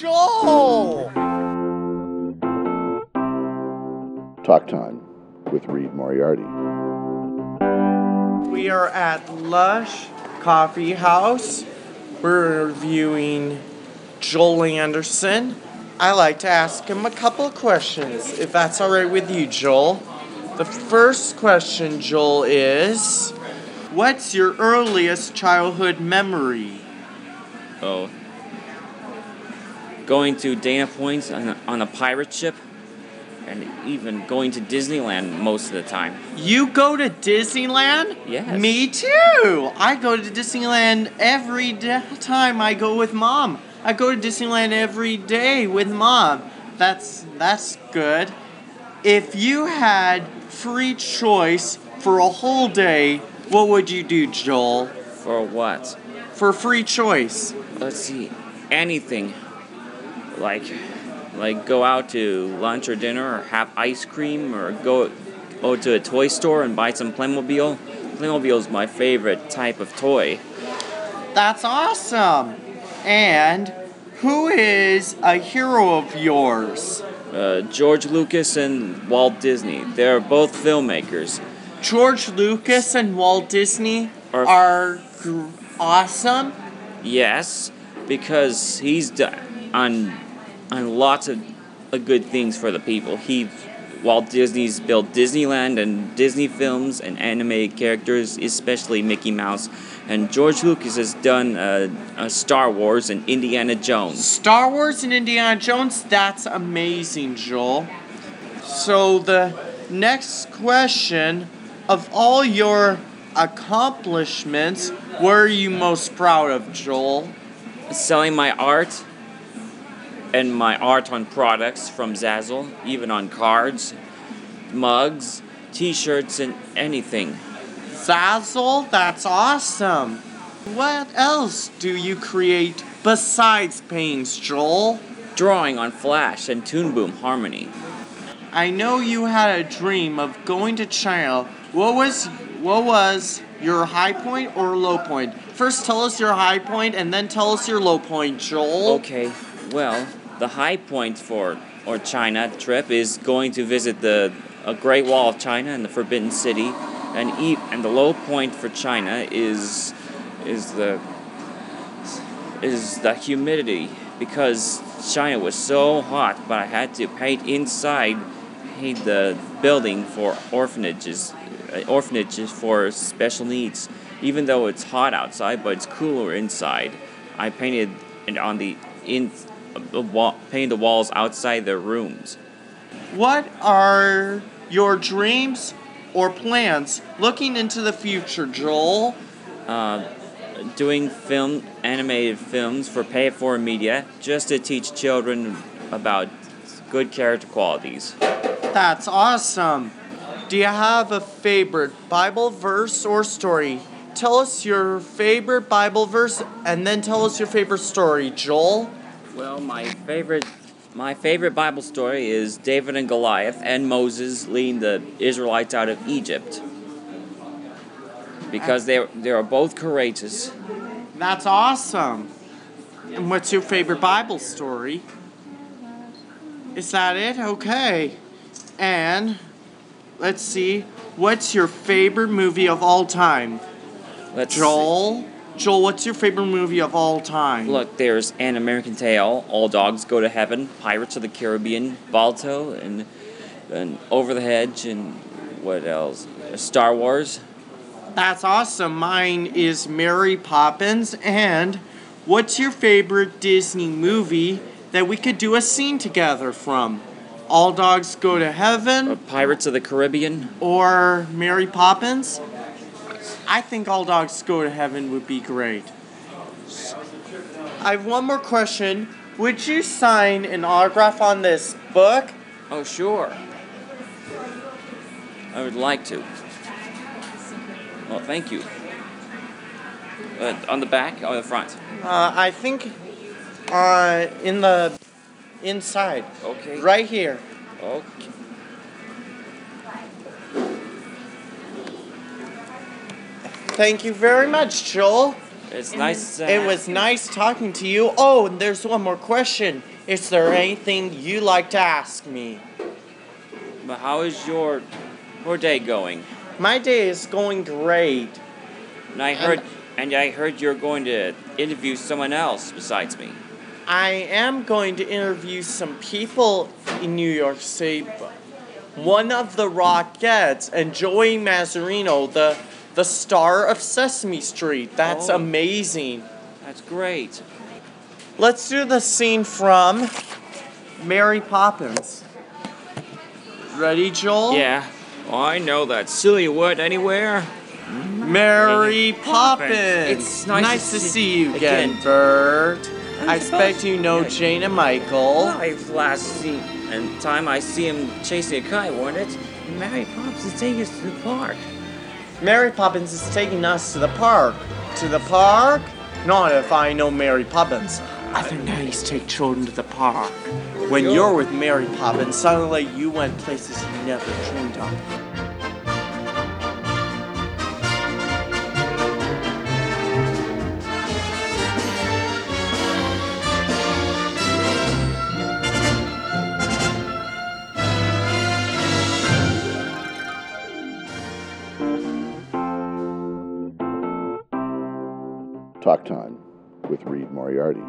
Joel! Talk Time with Reed Moriarty. We are at Lush Coffee House. We're reviewing Joel Anderson. I like to ask him a couple of questions, if that's all right with you, Joel. The first question, Joel, is What's your earliest childhood memory? Oh. Going to Dana Point on a, on a pirate ship, and even going to Disneyland most of the time. You go to Disneyland? Yes. Me too. I go to Disneyland every time I go with mom. I go to Disneyland every day with mom. That's that's good. If you had free choice for a whole day, what would you do, Joel? For what? For free choice. Let's see. Anything. Like, like go out to lunch or dinner, or have ice cream, or go, go to a toy store and buy some Playmobil. Playmobil is my favorite type of toy. That's awesome. And who is a hero of yours? Uh, George Lucas and Walt Disney. They're both filmmakers. George Lucas and Walt Disney Are- are gr- awesome. Yes, because he's done on on lots of uh, good things for the people. He Walt Disney's built Disneyland and Disney films and animated characters, especially Mickey Mouse. And George Lucas has done uh, uh, Star Wars and Indiana Jones. Star Wars and Indiana Jones, that's amazing, Joel. So, the next question of all your accomplishments, what are you most proud of, Joel? Selling my art and my art on products from Zazzle, even on cards, mugs, t-shirts, and anything. Zazzle, that's awesome. What else do you create besides paints, Joel? Drawing on Flash and Toon Boom Harmony. I know you had a dream of going to China. What was what was your high point or low point? First tell us your high point and then tell us your low point, Joel. Okay, well, the high point for or China trip is going to visit the a Great Wall of China and the Forbidden City, and eat. And the low point for China is is the is the humidity because China was so hot, but I had to paint inside, paint the building for orphanages, uh, orphanages for special needs. Even though it's hot outside, but it's cooler inside. I painted on the in the wall, painted the walls outside their rooms. What are your dreams or plans looking into the future, Joel? Uh, doing film animated films for pay it forward media just to teach children about good character qualities. That's awesome. Do you have a favorite Bible verse or story? Tell us your favorite Bible verse and then tell us your favorite story, Joel. Well, my favorite my favorite Bible story is David and Goliath and Moses leading the Israelites out of Egypt. Because they they are both courageous. That's awesome. And what's your favorite Bible story? Is that it? Okay. And let's see. What's your favorite movie of all time? Let's Joel? Joel, what's your favorite movie of all time? Look, there's An American Tale, All Dogs Go to Heaven, Pirates of the Caribbean, Balto, and, and Over the Hedge, and what else? Star Wars. That's awesome. Mine is Mary Poppins. And what's your favorite Disney movie that we could do a scene together from? All Dogs Go to Uh, Heaven Pirates of the Caribbean. or Mary Poppins? I think All Dogs Go to Heaven would be great. I have one more question. Would you sign an autograph on this book? Oh, sure. I would like to. Well, thank you. Uh, on the back or the front? Uh, I think uh, in the inside, Okay. right here. Okay. Thank you very much, Joel. It's nice. To It was nice talking to you. Oh, and there's one more question. Is there anything you like to ask me? But how is your your day going? My day is going great. And I heard and I heard you're going to interview someone else besides me. I am going to interview some people in New York City. One of the Rockettes and Joey Mazzarino, the the star of Sesame Street. That's Oh. amazing. That's great. Let's do the scene from Mary Poppins. Ready, Joel? Yeah. Oh, I know that silly word anywhere. Mary Poppins. It's nice to to see see you again. again, Bert. I expect you know. Jane and Michael. I've last seen and time I see him chasing a kite, wasn't it? And Mary Poppins is taking us to the park. Mary Poppins is taking us to the park. To the park? Not if I know Mary Poppins. Other nannies take children to the park. When you're with Mary Poppins, suddenly you went places you never dreamed of. Talk Time with Reed Moriarty.